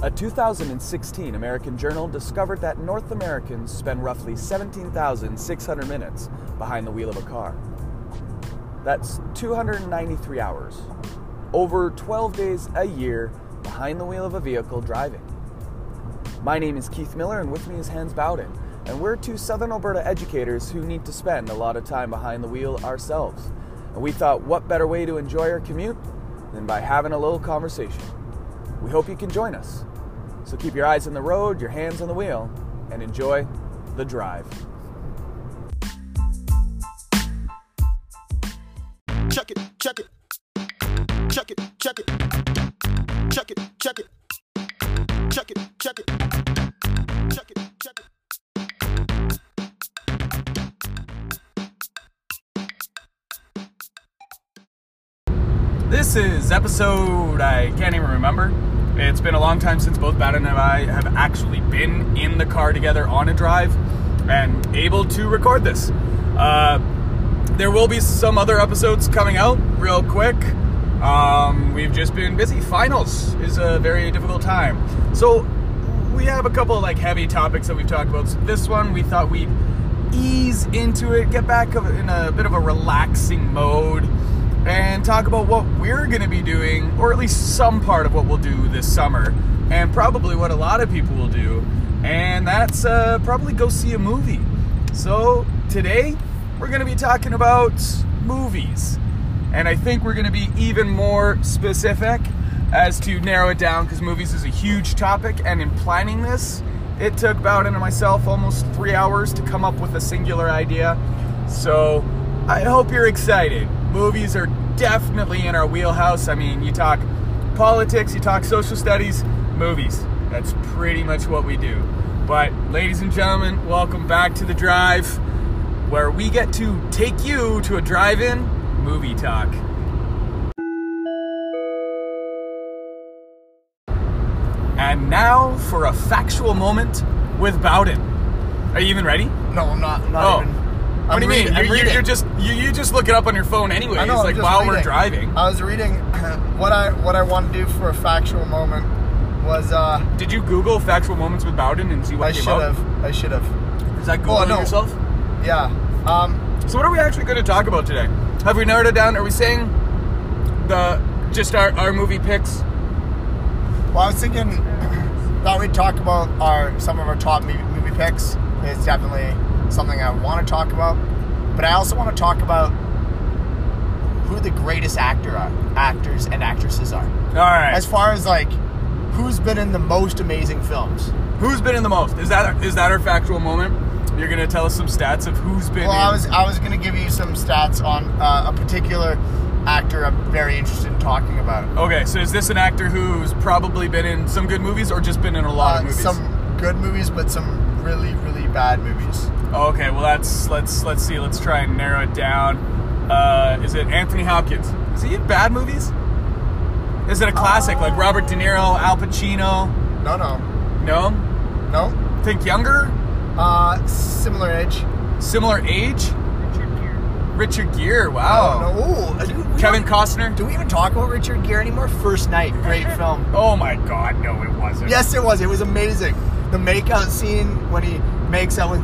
A 2016 American journal discovered that North Americans spend roughly 17,600 minutes behind the wheel of a car. That's 293 hours, over 12 days a year behind the wheel of a vehicle driving. My name is Keith Miller, and with me is Hans Bowden, and we're two Southern Alberta educators who need to spend a lot of time behind the wheel ourselves. And we thought, what better way to enjoy our commute than by having a little conversation? We hope you can join us. So keep your eyes on the road, your hands on the wheel, and enjoy the drive. Episode I can't even remember. It's been a long time since both Bowden and I have actually been in the car together on a drive and able to record this. Uh, there will be some other episodes coming out real quick. Um, we've just been busy. Finals is a very difficult time. So we have a couple of like heavy topics that we've talked about. So this one we thought we'd ease into it, get back in a bit of a relaxing mode, and talk about what we're going to be doing, or at least some part of what we'll do this summer, and probably what a lot of people will do, and that's uh, probably go see a movie. So today we're going to be talking about movies, and I think we're going to be even more specific as to narrow it down because movies is a huge topic, and in planning this, it took Bowden and myself almost three hours to come up with a singular idea. So I hope you're excited. Movies are definitely in our wheelhouse. I mean, you talk politics, you talk social studies, movies. That's pretty much what we do. But, ladies and gentlemen, welcome back to the drive where we get to take you to a drive in movie talk. And now for a factual moment with Bowden. Are you even ready? No, I'm not. I'm not Oh. even. What I'm do you mean? reading- I'm You're, you're, you're just you, you just look it up on your phone anyway. I like while we're driving. I was reading what I what I want to do for a factual moment was uh Did you Google factual moments with Bowden and see what I came should out? have I should have Is that Oh, Googling no. yourself? yeah um So what are we actually going to talk about today? Have we narrowed it down? Are we saying the just our, our movie picks? well I was thinking thought we'd talk about our some of our top movie, movie picks it's definitely something I want to talk about but I also want to talk about who the greatest actor are, actors and actresses are All right. as far as like who's been in the most amazing films who's been in the most? Is that is that our factual moment? You're going to tell us some stats of who's been Well, in. I was I was going to give you some stats on uh, a particular actor I'm very interested in talking about. Okay, so is this an actor who's probably been in some good movies or just been in a lot Uh, of movies? some good movies, but some really really bad movies. Okay, well that's let's let's see. Let's try and narrow it down. Uh, is it Anthony Hopkins? Is he in bad movies? Is it a classic like Robert De Niro, Al Pacino? No, no, No. no. Think younger, Uh, similar age. similar age. Richard Gere. Wow. Oh, no. Ooh, we Kevin Costner. Do we even talk about Richard Gere anymore? First Knight, great film. Oh my God, no, it wasn't. Yes, it was. It was amazing. The makeout scene when he makes out with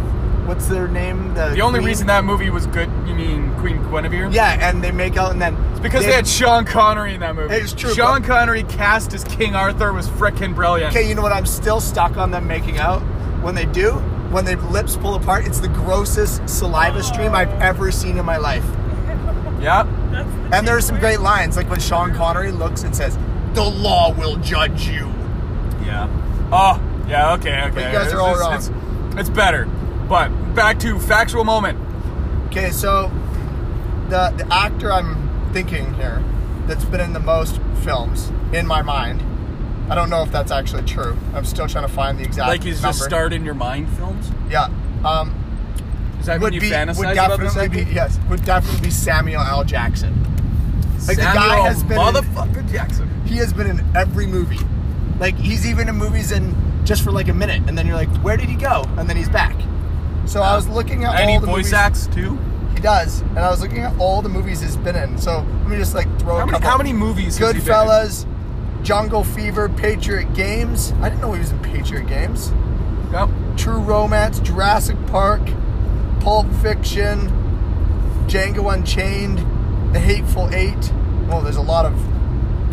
what's their name? The the only queen? reason that movie was good, you mean Queen Guinevere? Yeah, and they make out and then it's Because they, had Sean Connery in that movie. It's true, Sean but- Connery cast as King Arthur was frickin' brilliant. Okay, you know what? I'm still stuck on them making out. When they do, when their lips pull apart, it's the grossest saliva stream I've ever seen in my life. Yeah. And there are some great lines, like when Sean Connery looks and says, "The law will judge you." Yeah. Oh, yeah, okay, okay. you guys are It's- all wrong. It's, it's better. But back to factual moment. Okay, so the the actor I'm thinking here that's been in the most films in my mind. I don't know if that's actually true. I'm still trying to find the exact like he's number. just starred in your mind films? Yeah. Um, Does that would you be fantasize would about this definitely actor? be yes would definitely be Samuel L. Jackson. Like the guy Samuel has been in- Jackson. He has been in every movie. Like he's even in movies in just for like a minute, and then you're like, where did he go? And then he's back. So I was looking at he all the voice movies acts too? he does, and I was looking at all the movies he's been in. So let me just like throw How a many, couple. how many movies has he been in? Goodfellas, Jungle Fever, Patriot Games. I didn't know he was in Patriot Games. Yep. True Romance, Jurassic Park, Pulp Fiction, Django Unchained, The Hateful Eight. Well, there's a lot of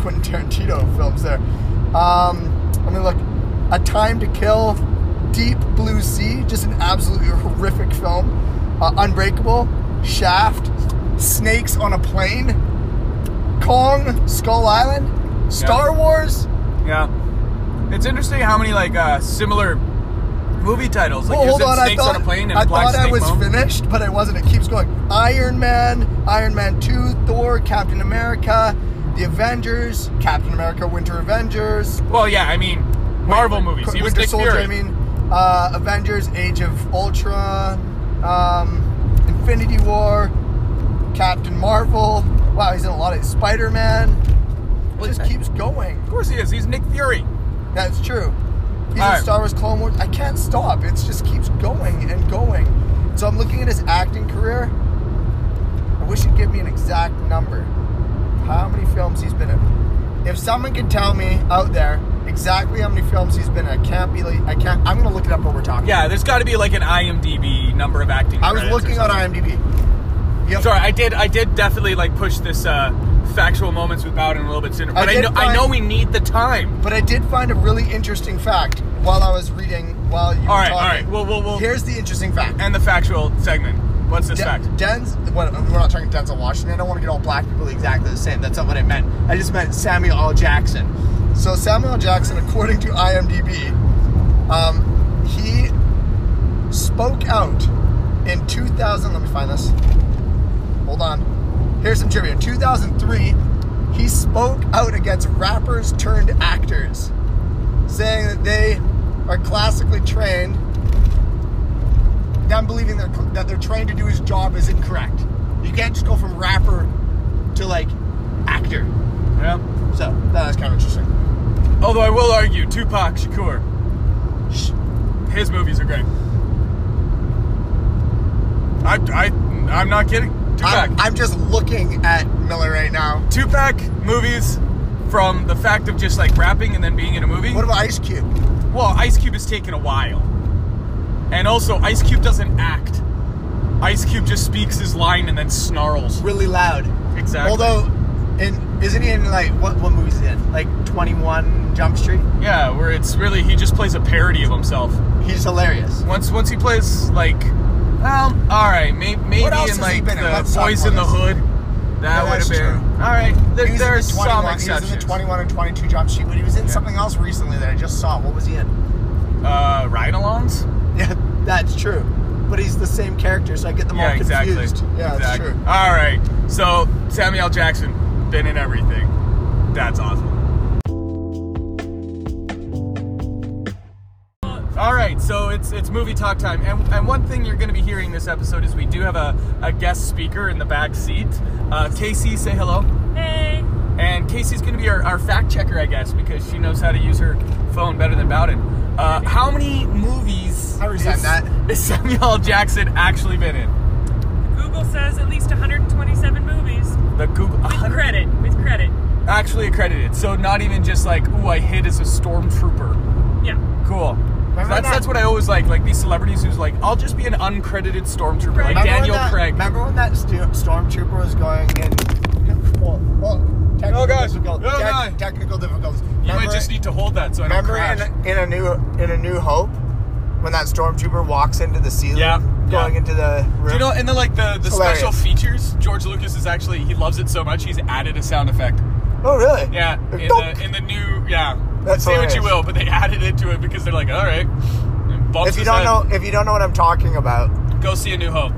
Quentin Tarantino films there. Um, let me look. A Time to Kill, Deep Blue Sea, just an absolutely horrific film. Uh, Unbreakable, Shaft, Snakes on a Plane, Kong, Skull Island, Star Wars. Yeah. It's interesting how many like uh, similar movie titles. Like you hold on. I Snakes thought, on a Plane and I, Black thought I was Moan. finished, but I wasn't. It keeps going. Iron Man, Iron Man 2, Thor, Captain America, The Avengers, Captain America, Winter Avengers. Well, yeah, I mean Marvel movies. He was Winter Nick Soldier, Fury. I mean, uh, Avengers, Age of Ultron, um, Infinity War, Captain Marvel. Wow, he's in a lot of Spider Man. It just keeps going. of course he is. He's Nick Fury. That's true. He's All in right. Star Wars Clone Wars. I can't stop. It just keeps going and going. So I'm looking at his acting career. I wish he'd give me an exact number. How many films he's been in. If someone can tell me out there exactly how many films he's been in, I can't be like, I can't, I'm gonna look it up while we're talking. Yeah, there's got to be like an IMDb number of acting. I was looking on. IMDb. Yep. Sorry, I did. I did definitely like push this uh, factual moments with Bowden a little bit sooner. But I, did know. I know we need the time. But I did find a really interesting fact while I was reading, while you All were right, all talking. right. Well, we'll, we'll Here's the interesting fact. and the factual segment. What's this De- fact? Denz, what, we're not talking Denzel Washington. I don't want to get all black people exactly the same. That's not what I meant. I just meant Samuel L. Jackson. So Samuel Jackson, according to IMDb, um, he spoke out in 2000. Let me find this. Hold on. Here's some trivia. 2003, he spoke out against rappers turned actors, saying that they are classically trained them believing they're, that they're trained to do his job is incorrect. You can't just go from rapper to like actor. Yeah. So that is kind of interesting. Although I will argue, Tupac Shakur, his movies are great. I, I, I'm not kidding. Tupac. I'm, I'm just looking at Miller right now. Tupac movies from the fact of just like rapping and then being in a movie. What about Ice Cube? Well, Ice Cube has taken a while. And also, Ice Cube doesn't act. Ice Cube just speaks his line and then snarls. Really loud. Exactly. Although, in isn't he in like what what movies is he in? Like 21 Jump Street. Yeah, where it's really he just plays a parody of himself. He's hilarious. Once once he plays like, um, all right, may, maybe in like in? the Boys in the. Hood, Yeah, that would have been true. all right. There, He was in there's the 21, some He was in the 21 and 22 Jump Street, but he was in Yeah. something else recently that I just saw. What was he in? Uh, ride-alongs. Yeah, that's true. But he's the same character, so I get them Yeah, all exactly. confused. Yeah, exactly. that's true. All right, so Samuel L. Jackson been in everything. That's awesome. Right, so it's it's movie talk time, and, and one thing you're going to be hearing this episode is we do have a, a guest speaker in the back seat. Uh, Kasey, say hello. Hey. And Kasey's going to be our, our fact checker, I guess, because she knows how to use her phone better than Bowden. Uh, how many movies I resent is, that. is Samuel L. Jackson actually been in? Google says at least 127 movies The Google with 100 credit. With credit. actually accredited, so not even just like, ooh, I hid as a stormtrooper. Yeah. Cool. Remember that's that- that's what I always like, like these celebrities who's like, I'll just be an uncredited stormtrooper, Right. like Remember Daniel that- Craig. Remember when that stu- stormtrooper was going in? Well, well, technical Oh, gosh. difficult- Oh, God. technical difficulties. You Remember- might just need to hold that so I don't Remember crash. in, in a new in a New Hope when that stormtrooper walks into the ceiling, Yeah, going yeah. into the room. Do you know, and then like the, the special features, George Lucas is actually he loves it so much he's added a sound effect. oh, really? Yeah, in "Donk." the in the new yeah. That's Say what you will, but they added it to it because they're like, all right. If you don't head. know, if you don't know what I'm talking about, go see a New Hope.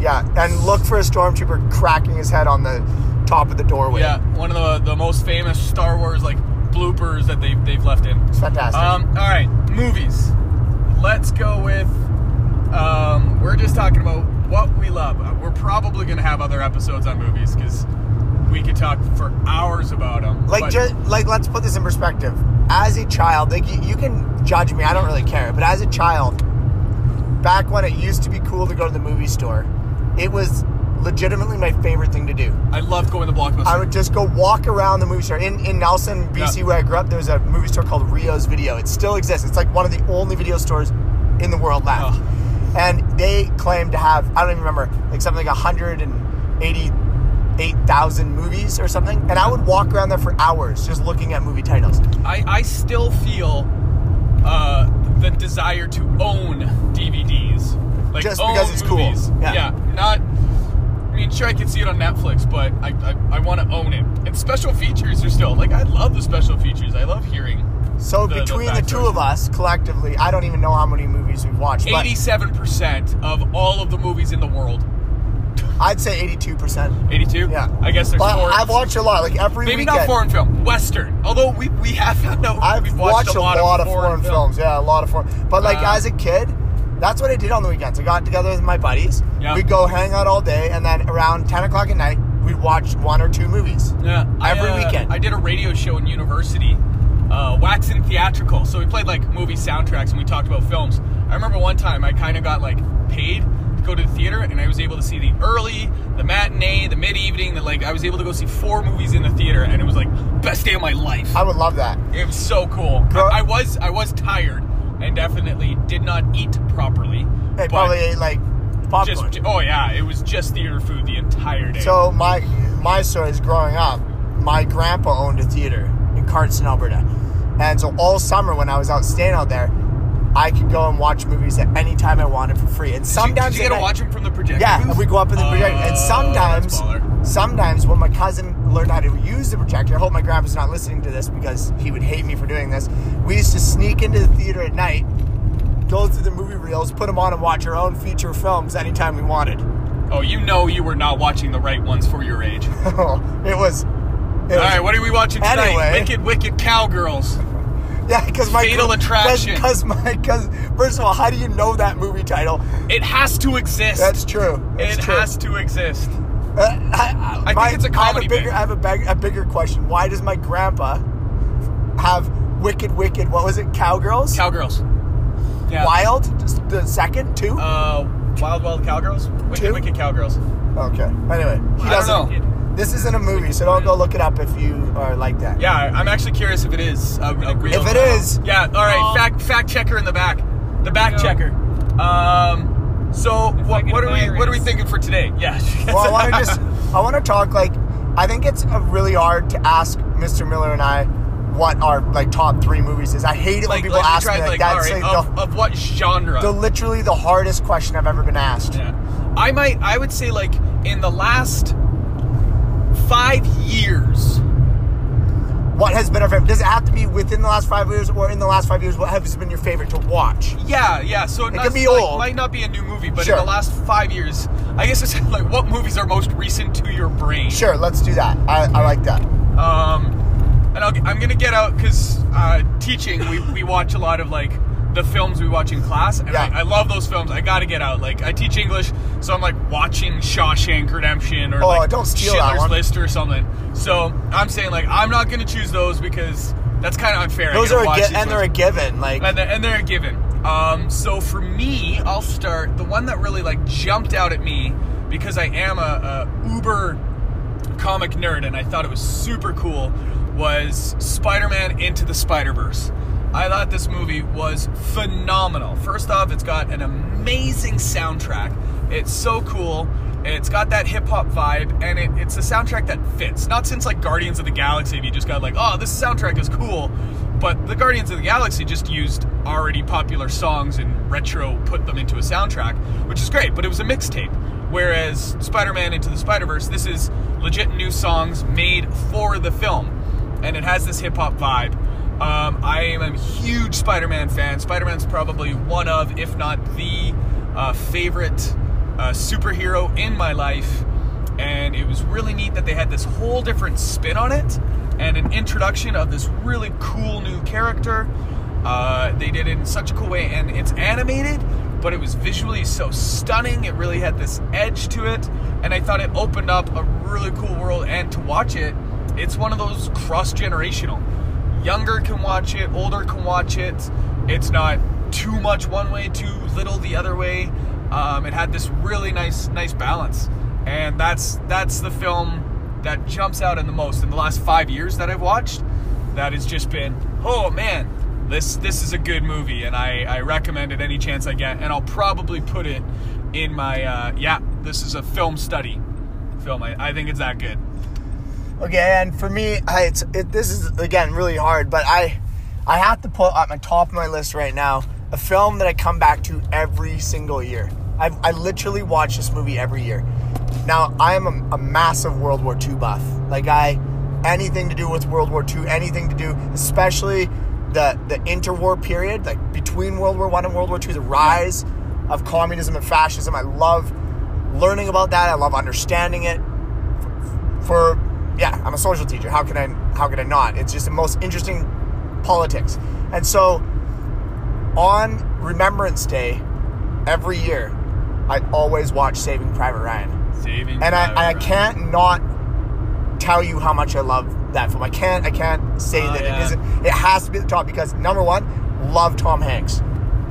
yeah, and look for a stormtrooper cracking his head on the top of the doorway. Yeah, one of the the most famous Star Wars like bloopers that they've they've left in. it's fantastic. Um, all right, movies. Let's go with. Um, we're just talking about what we love. Uh, We're probably gonna have other episodes on movies because we could talk for hours about them. like just like let's put this in perspective as a child like you, you can judge me i don't really care but as a child back when it used to be cool to go to the movie store it was legitimately my favorite thing to do. I loved going to Blockbuster. I would just go walk around the movie store. In, in Nelson, BC, Yeah. where I grew up, there's a movie store called Reo's Video. It still exists. It's like one of the only video stores in the world left. Oh. And they claim to have, I don't even remember, like something like 188,000 movies or something. And I would walk around there for hours just looking at movie titles. I, I still feel uh, the desire to own DVDs. Like Just because it's cool. movies. Yeah. Not. I mean, sure, I can see it on Netflix, but I I, I want to own it. And special features are still like I love the special features. I love hearing. So The- the between the, two of us collectively, I don't even know how many movies we've watched. Eighty-seven percent of all of the movies in the world. I'd say 82%. Eighty-two. Yeah. I guess there's But. I've watched a lot, like every Maybe weekend. not foreign film, Western. Although we, we have found out I've we've watched, a lot, of foreign, films. Yeah, a lot of foreign. But like Uh, as a kid, that's what I did on the weekends. I got together with my buddies. Yeah. We'd go hang out all day, and then around 10 o'clock at night, we'd watch one or two movies. Yeah, Every I, uh, weekend. I did a radio show in university, uh, Wax and Theatrical. So we played like movie soundtracks and we talked about films. I remember one time I kind of got like paid go to the theater and I was able to see the early, the matinee, the mid evening. The like I was able to go see four movies in the theater and it was like best day of my life. I would love that. It was so cool. Bro- I, I was I was tired and definitely did not eat properly. They probably ate like popcorn. just oh yeah, it was just theater food the entire day. So my my story is growing up. My grandpa owned a theater in Cardston, Alberta, and so all summer when I was out staying out there, I could go and watch movies at any time I wanted for free. And Did you- sometimes did you get to watch them from the projector? Yeah, booth? and we go up in the projector. And Oh, sometimes, sometimes when my cousin learned how to use the projector, I hope my grandpa's not listening to this because he would hate me for doing this. We used to sneak into the theater at night, go through the movie reels, put them on, and watch our own feature films anytime we wanted. Oh, you know you were not watching the right ones for your age. it was. It All was right, what are we watching tonight? Anyway. Wicked, Wicked Cowgirls. yeah, because my Fatal Attraction. Because my because first of all, how do you know that movie title? It has to exist. That's true. That's it true. has to exist. Uh, I, think my- it's a I have a bigger. I have a, big, a bigger question. Why does my grandpa have Wicked Wicked? What was it? Cowgirls. Cowgirls. Yeah. Wild. The second two. Uh, Wild Wild Cowgirls. Wicked, Two? Wicked Cowgirls. okay. Anyway, he I doesn't. Know. This isn't a movie, so don't go look it up if you are like that. Yeah, I'm actually curious if it is a, a real. If it is, Yeah. All right. Oh. Fact fact checker in the back. The back checker. Um. So what, what are we what are we thinking for today? Yeah. well, I want to just, I want to talk like, I think it's uh, really hard to ask Mr. Miller and I what our like top three movies is. I hate it when people ask try, me like, like that's right, like of, the, of what genre? the literally the hardest question I've ever been asked. Yeah. I might I would say like in the last five years. What has been our favorite? Does it have to be within the last five years, or in the last five years? What has been your favorite to watch? Yeah, yeah. So it, It be like, old. might not be a new movie, but Sure. in the last five years, I guess it's like what movies are most recent to your brain. Sure, let's do that. I, I like that. Um, and I'll, I'm gonna get out because uh, teaching, we, we watch a lot of like the films we watch in class, and Yeah. I, I love those films. I gotta get out. Like I teach English, so I'm like watching Shawshank Redemption or Oh, like don't steal Schindler's. List or something. So I'm saying like I'm not gonna choose those because that's kind of unfair. Those are a gi- and they're a given. Like and they're, and they're a given. Um, so for me, I'll start the one that really like jumped out at me because I am a, a uber comic nerd and I thought it was super cool was Spider-Man Into the Spider-Verse. I thought this movie was phenomenal. First off, it's got an amazing soundtrack. It's so cool. It's got that hip hop vibe, and it, it's a soundtrack that fits. Not since like Guardians of the Galaxy, you just got like, oh, this soundtrack is cool. But the Guardians of the Galaxy just used already popular songs and retro put them into a soundtrack, which is great. But it was a mixtape. Whereas Spider-Man Into the Spider-Verse, this is legit new songs made for the film, and it has this hip hop vibe. Um, I am a huge Spider-Man fan. Spider-Man's probably one of, if not the uh, favorite uh, superhero in my life, and it was really neat that they had this whole different spin on it and an introduction of this really cool new character. Uh, they did it in such a cool way, and it's animated, but it was visually so stunning. It really had this edge to it, and I thought it opened up a really cool world. And to watch it, it's one of those cross generational. Younger can watch it, older can watch it. It's not too much one way, too little the other way. Um, it had this really nice, nice balance. and that's that's the film that jumps out in the most in the last five years that I've watched. That has just been, oh man, this this is a good movie, and I I recommend it any chance I get, and I'll probably put it in my uh, yeah. This is a film study film. I, I think it's that good. Okay, and for me, I, it's it, this is again really hard, but I I have to put at my top of my list right now a film that I come back to every single year. I, I literally watch this movie every year. Now I am a, a massive World War II buff. Like I anything to do with World War II, anything to do, especially the the interwar period, like between World War One and World War II, the rise of communism and fascism. I love learning about that. I love understanding it. For yeah, I'm a social teacher. How can I how can I not? It's just the most interesting politics. And so on Remembrance Day every year, I always watch Saving Private Ryan. Saving And I, Private I Ryan. can't not tell you how much I love that film. I can't I can't say Oh, that yeah. it isn't it has to be the top because number one, love Tom Hanks.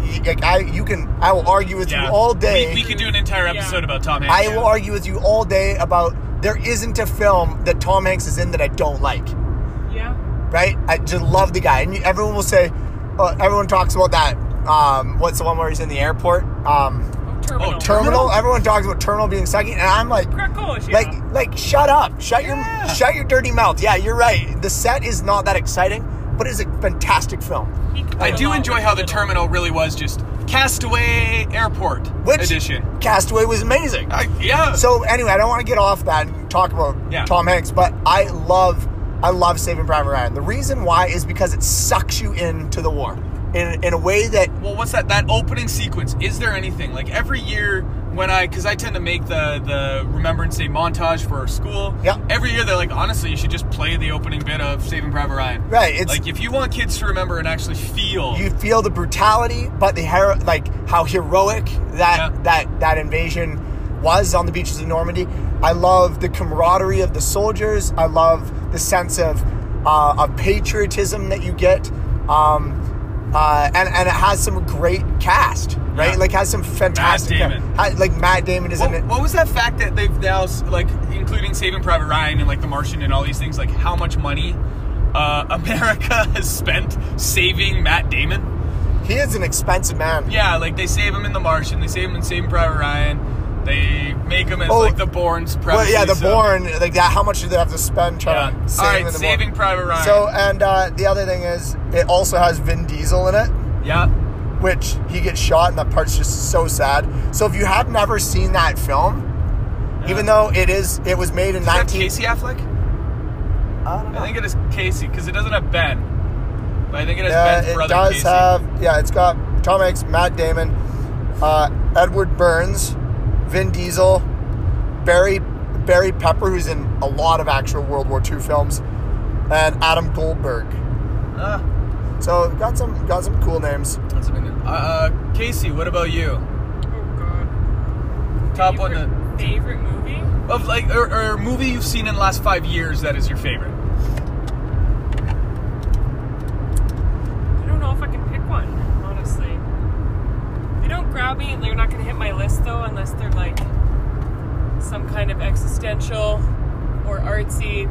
You, like, I you can I will argue with Yeah. you all day. We, we could do an entire Yeah. episode about Tom Hanks. I will argue with you all day about there isn't a film that Tom Hanks is in that I don't like. Yeah. Right? I just love the guy, and everyone will say, uh, everyone talks about that. Um, what's the one where he's in the airport? Um, Oh, terminal. Oh, Terminal. Terminal? Everyone talks about Terminal being sucky, and I'm like, Krakow, yeah. like, like, shut up, shut Yeah. your, shut your dirty mouth. Yeah, you're right. The set is not that exciting, but it's a fantastic film. I do enjoy how the terminal really was just Castaway Airport Which edition. Castaway was amazing. I, yeah. So anyway, I don't want to get off that and talk about Yeah. Tom Hanks, but I love I love Saving Private Ryan. The reason why is because it sucks you into the war in in a way that well, what's that? That opening sequence. Is there anything like every year when I, because I tend to make the the Remembrance Day montage for school. Yeah. Every year they're like, honestly, you should just play the opening bit of Saving Private Ryan. right it's Like if you want kids to remember and actually feel. you feel the brutality, but the hero like how heroic that Yeah. that that invasion was on the beaches of Normandy. I love the camaraderie of the soldiers. I love the sense of uh, of patriotism that you get. Um, uh, and and it has some great cast, right? Yeah. Like has some fantastic, Damon. ha- like Matt Damon is in it. what was that fact that they've now, like, including Saving Private Ryan and like The Martian and all these things, like how much money uh, America has spent saving Matt Damon? He is an expensive man. Yeah, like they save him in The Martian, they save him in Saving Private Ryan, they make them as Oh, like the Bourne supremacy. Well, yeah, the so- Bourne, like that. How much do they have to spend trying Yeah. to save All in the Saving? Private Ryan. So, and uh, the other thing is, it also has Vin Diesel in it, yeah, which he gets shot, and that part's just so sad. So, if you have never seen that film, even though it is, it was made in is that 19. Casey Affleck? I don't know. I think it is Casey because it doesn't have Ben. But I think it has Yeah, Ben's it brother does Casey. have. Yeah, it's got Tom Hanks, Matt Damon, uh, Edward Burns, Vin Diesel, Barry Barry Pepper, who's in a lot of actual World War II films, and Adam Goldberg. Ah, So got some got some cool names. that's a good name. Uh, uh, Kasey, what about you? Oh god. Top one favorite, that- favorite movie? Of like, or, or movie you've seen in the last five years that is your favorite. I don't know if I can pick one, honestly. They don't grab me, they're not gonna hit my list though, unless they're like some kind of existential or artsy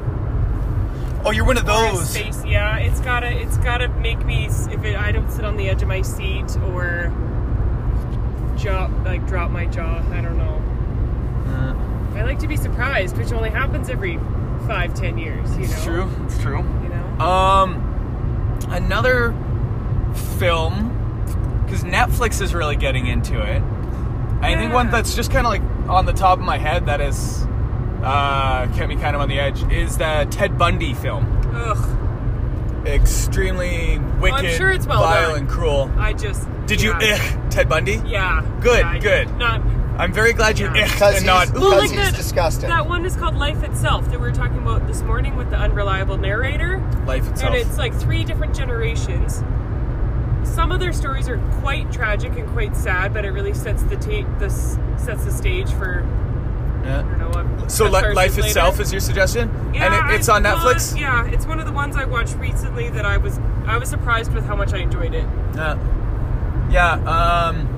Oh, you're one of those. space. Yeah, it's gotta it's gotta make me if it, I don't sit on the edge of my seat or jaw like drop my jaw. I don't know. Uh, I like to be surprised, which only happens every five ten years. You know. it's true. It's true. You know. Um, another film because Netflix is really getting into it. I think one that's just kind of like on the top of my head that is uh, kept me kind of on the edge is the Ted Bundy film. Ugh. Extremely wicked, I'm sure it's well vile, done. and cruel. I just. Did you yeah. ugh Ted Bundy? Yeah. Good, yeah, good. Not. I'm very glad you Yeah. ugh and not. because Well, like he's that- disgusting. That one is called Life Itself that we were talking about this morning with the unreliable narrator. Life itself. And it's like three different generations. Some of their stories are quite tragic and quite sad, but it really sets the ta- this sets the stage for I Yeah. don't know what. So li- life later. itself is your suggestion, Yeah, and it, it's I- on well, Netflix. yeah, it's one of the ones I watched recently that I was I was surprised with how much I enjoyed it. Yeah. Yeah. Um.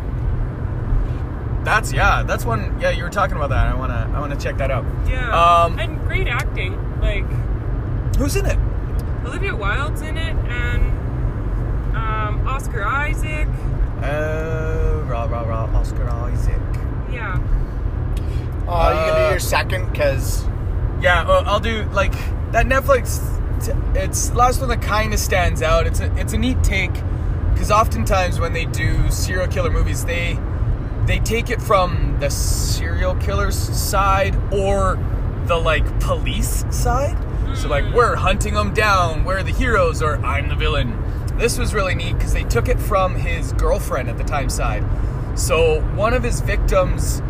that's yeah, that's one. Yeah, you were talking about that. I wanna I wanna check that out. Yeah. Um, and great acting. Like who's in it? Olivia Wilde's in it, and Oscar Isaac. Oh, rah rah rah. Oscar Isaac. Yeah. Uh, you gonna Uh, do your second? Because Yeah, well, I'll do like that Netflix. T- it's the last one that kind of stands out. It's a it's a neat take because oftentimes when they do serial killer movies, they they take it from the serial killer's side or the like police side. So like we're hunting them down, we're the heroes, or I'm the villain. This was really neat because they took it from his girlfriend at the time side. So one of his victims,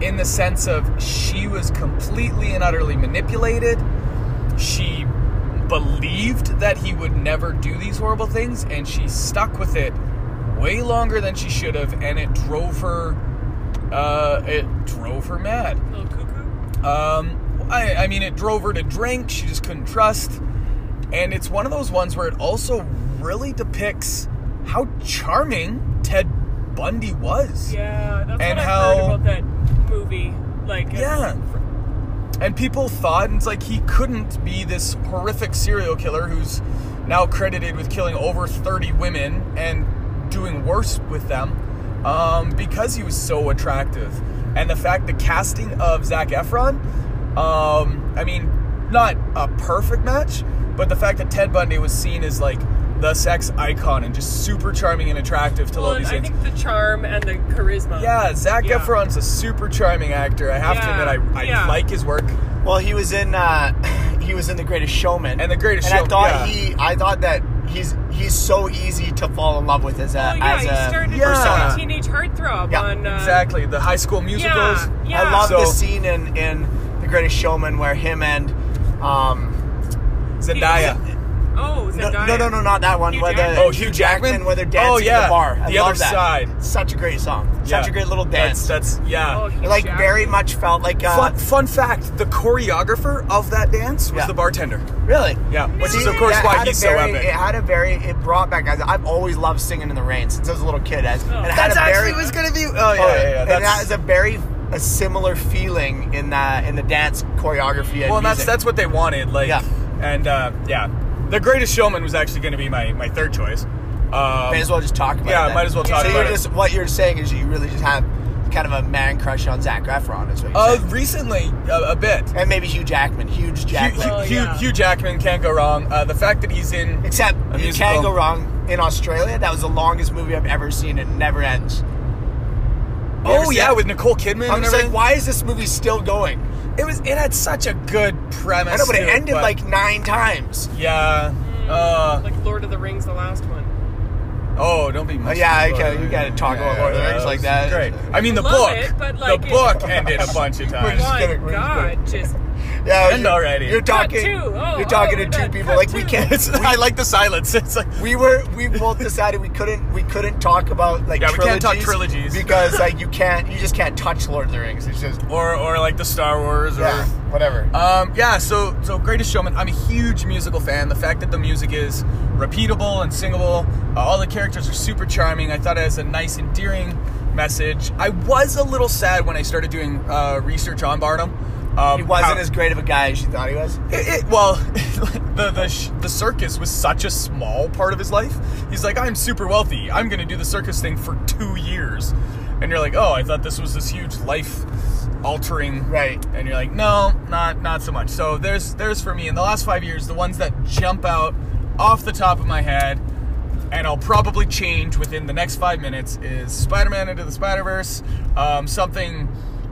in the sense of she was completely and utterly manipulated. She believed that he would never do these horrible things, and she stuck with it way longer than she should have, and it drove her. Uh, it drove her mad. Little cuckoo. Um, I, I mean, it drove her to drink. She just couldn't trust. And it's one of those ones where it also really depicts how charming Ted Bundy was. Yeah, that's And what how- I heard about that movie. Like, Yeah. And people thought it's like he couldn't be this horrific serial killer who's now credited with killing over 30 women and doing worse with them um, because he was so attractive. And the fact the casting of Zac Efron, um, I mean, not a perfect match, but the fact that Ted Bundy was seen as like the sex icon and just super charming and attractive to Well, love these I things. think the charm and the charisma. Yeah, Zac Yeah. Efron's a super charming actor. I have to admit, I, I yeah. like his work. well, he was in uh, he was in The Greatest Showman, And The Greatest and I thought yeah. he I thought that he's he's so easy to fall in love with as a Oh yeah, as he a started Yeah. persona. Teenage Heartthrob Yeah, on uh, Exactly, the High School Musicals. Yeah, yeah. I love So- the scene in in The Greatest Showman where him and um Zendaya. Oh, no, Zendaya. no no no not that one Hugh where the Jackman? Oh, Hugh Jackman? where they're dancing Oh, yeah, in the bar I The love Other that. Side. such a great song such Yeah. a great little dance That's that's yeah. Oh, Hugh like Jackman. very much felt like uh, fun, fun fact: the choreographer of that dance was Yeah. the bartender. really Yeah, which is of course why had a he's so epic. It had a very, it brought back. guys, I've always loved singing in the rain since I was a little kid. As, and That's actually very, was gonna be. Oh yeah, oh, yeah, yeah. and That's, a very a similar feeling in that in the dance choreography. And well, that's that's what they wanted. Like, Yeah. and uh, yeah, the Greatest Showman was actually going to be my my third choice. Um, May as well just talk about. yeah, it then. might as well talk about it. so about you're it. just what you're saying is you really just have kind of a man crush on Zac Efron. Is what you're uh, saying. recently, a, a bit. And maybe Hugh Jackman, huge Hugh, Jackman. Hugh, Oh, Hugh, yeah. Hugh Jackman can't go wrong. Uh, the fact that he's in Except a you musical. can't go wrong in Australia. That was the longest movie I've ever seen. It never ends. You Oh yeah, that? with Nicole Kidman. I'm just like, why is this movie still going? It was. It had such a good premise. I know, but it to ended but- like nine times. Yeah. Uh, like Lord of the Rings, the last one. oh, don't be. Oh, yeah, okay, you gotta talk about Lord of the Rings like that. Great. I mean, the Love book. it, but, like, the it- book ended a bunch of times. just My kidding, we're just God, just Yeah, End you- already. You're talking. two. Oh, you're talking oh, to two cut people. Like we can't. It's, I like the silence. It's like we were. We both decided we couldn't. We couldn't talk about like. Yeah, we can't talk trilogies trilogies. because like you can't. You just can't touch Lord of the Rings. It's just or or like the Star Wars or. yeah, whatever. Um, yeah, so so Greatest Showman. I'm a huge musical fan. The fact that the music is repeatable and singable, uh, all the characters are super charming. I thought it has a nice, endearing message. I was a little sad when I started doing uh, research on Barnum. Um, he wasn't how- as great of a guy as you thought he was. It, it, well, the the sh- the circus was such a small part of his life. He's like, I'm super wealthy. I'm going to do the circus thing for two years, and you're like, oh, I thought this was this huge life altering Right. and you're like, no, not not so much. So there's there's for me in the last five years the ones that jump out off the top of my head, and I'll probably change within the next five minutes is Spider-Man into the Spider-Verse, um, something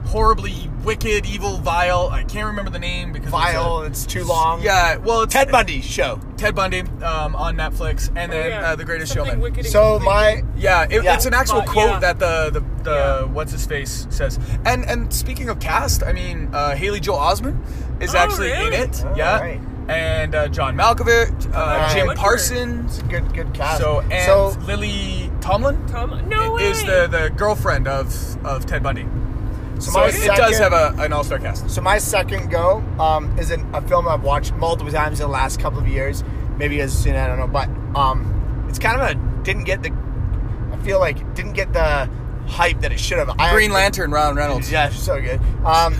horribly wicked, evil, vile. I can't remember the name because it's a- Vile. It's too long. yeah, well, it's Ted Bundy show. Ted Bundy um, on Netflix, and then Oh, yeah. uh, The Greatest Something Showman. So completely- my Yeah, it, Yeah. it's an actual But, quote yeah. that the the, the Yeah. what's his face says. And and speaking of cast, I mean uh, Haley Joel Osment is Oh, actually in it. Oh, yeah, right. and uh, John Malkovich, uh, Right. Jim Parsons. good good cast. So and so Lily Tomlin Tom, no way. is the the girlfriend of of Ted Bundy. So So my it, it does have a, an all star cast. So my second go um, is in a film I've watched multiple times in the last couple of years. Maybe as soon have I don't know, but um, it's kind of a didn't get the. I feel like didn't get the hype that it should have. I Green Lantern, Ryan Reynolds. Yeah, so good. Um,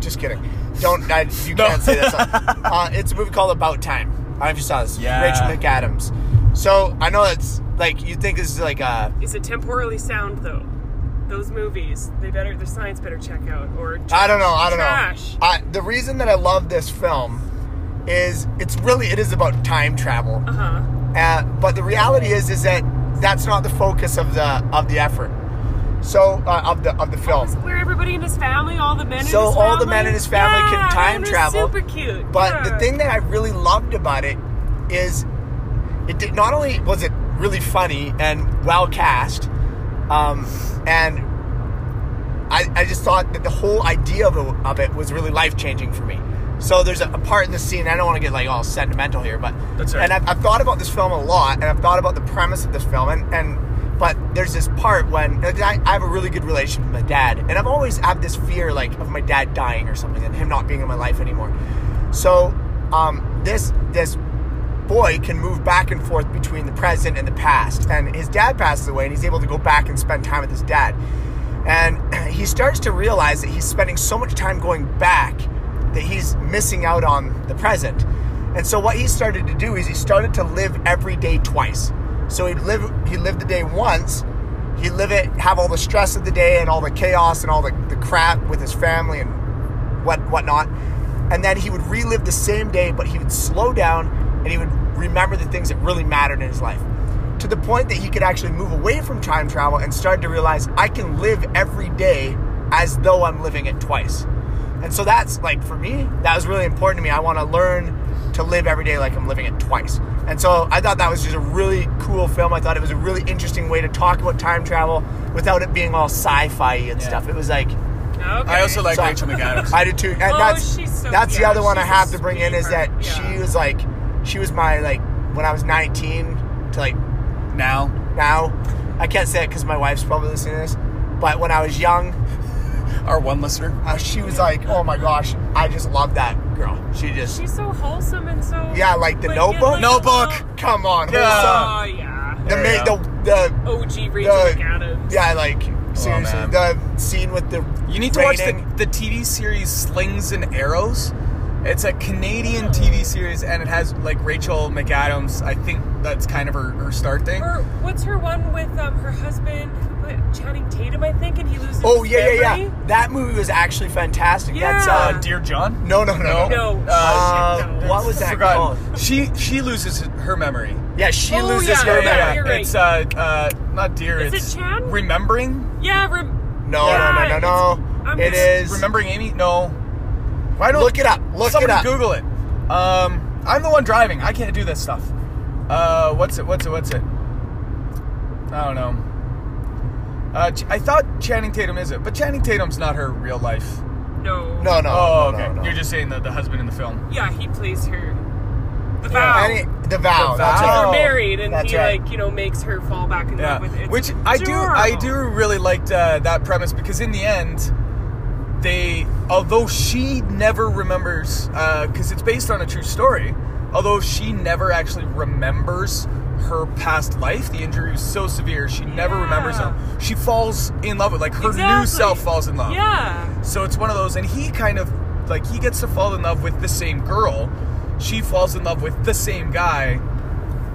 just kidding. Don't I, you No. can't say that. uh, it's a movie called About Time. I don't know if you saw this. Yeah. Rachel McAdams. So I know it's like you think this is like a Is it temporally sound though? Those movies, they better the science better check out or I don't know. I don't Trash. know. I, the reason that I love this film is it's really it is about time travel. Uh huh. Uh, but the reality is is that that's not the focus of the of the effort. So uh, of the of the film. Where everybody in his family, all the men. So in his all the men in his family can time travel. Super cute. But yeah. the thing that I really loved about it is it did not only was it really funny and well cast, um, and I, I just thought that the whole idea of it, of it was really life changing for me. So there's a, a part in the scene. I don't want to get like all sentimental here, but That's right. and I've, I've thought about this film a lot, and I've thought about the premise of this film, and and but there's this part when I, I have a really good relation with my dad, and I've always had this fear like of my dad dying or something, and him not being in my life anymore. So um, this this boy can move back and forth between the present and the past, and his dad passes away, and he's able to go back and spend time with his dad, and he starts to realize that he's spending so much time going back that he's missing out on the present. And so what he started to do is he started to live every day twice. So he'd live he lived the day once, he'd live it, have all the stress of the day and all the chaos and all the, the crap with his family and what whatnot. And then he would relive the same day, but he would slow down and he would remember the things that really mattered in his life. To the point that he could actually move away from time travel and start to realize I can live every day as though I'm living it twice. And so that's like for me, that was really important to me. I want to learn to live every day like I'm living it twice. And so I thought that was just a really cool film. I thought it was a really interesting way to talk about time travel without it being all sci-fi and Yeah. stuff. It was like Okay. I also like So- Rachel McAdams. I did too. And Oh, that's she's so- that's the other one I she's a have to bring in is that sweetheart, she was like she was my like when I was 19 to like now, now. I can't say it because my wife's probably listening to this. But when I was young, our one listener. uh, she was like, "Oh my gosh, I just love that girl." She just She's so wholesome and so. Yeah, like The but Notebook? yet, like, Notebook. oh, come on, Yeah. wholesome. Oh yeah. The, There ma- the the OG Rachel the McAdams. yeah, like seriously, man. the scene with the You need to watch the, the TV series Slings and Arrows. It's a Canadian TV series, and it has like Rachel McAdams. I think that's kind of her, her start thing. Or what's her one with um, her husband, who played Channing Tatum, I think, and he loses. Oh his yeah, yeah, yeah. That movie was actually fantastic. That's Yeah. uh, Uh, Dear John. no, no, no, No. Uh, shit, no. what was that Forgot. called? She she loses her memory. Yeah, she Oh, loses yeah, her yeah, memory. you're right. It's uh uh not dear. Is it it's Chan? remembering. Yeah, rem- No, Yeah, no, no, no, no. I'm It just- is. Remembering Amy? No. Why don't Look it up. Look it up. Google it. Um, I'm the one driving. I can't do this stuff. Uh, what's it? What's it? What's it? I don't know. Uh, Ch- I thought Channing Tatum is it, but Channing Tatum's not her real life. no. No, no. oh, no, okay. No, no. You're just saying the, the husband in the film. Yeah, he plays her. The vow. Any, the vow. The That's Vow. right. They're married, and That's he right. like you know makes her fall back in Yeah, love with it. which I do. I do really liked uh, that premise because in the end, they although she never remembers uh, because it's based on a true story. Although she never actually remembers her past life, the injury was so severe she never remembers them. She falls in love with like her new self falls in love. Yeah. So it's one of those, and he kind of like he gets to fall in love with the same girl. She falls in love with the same guy,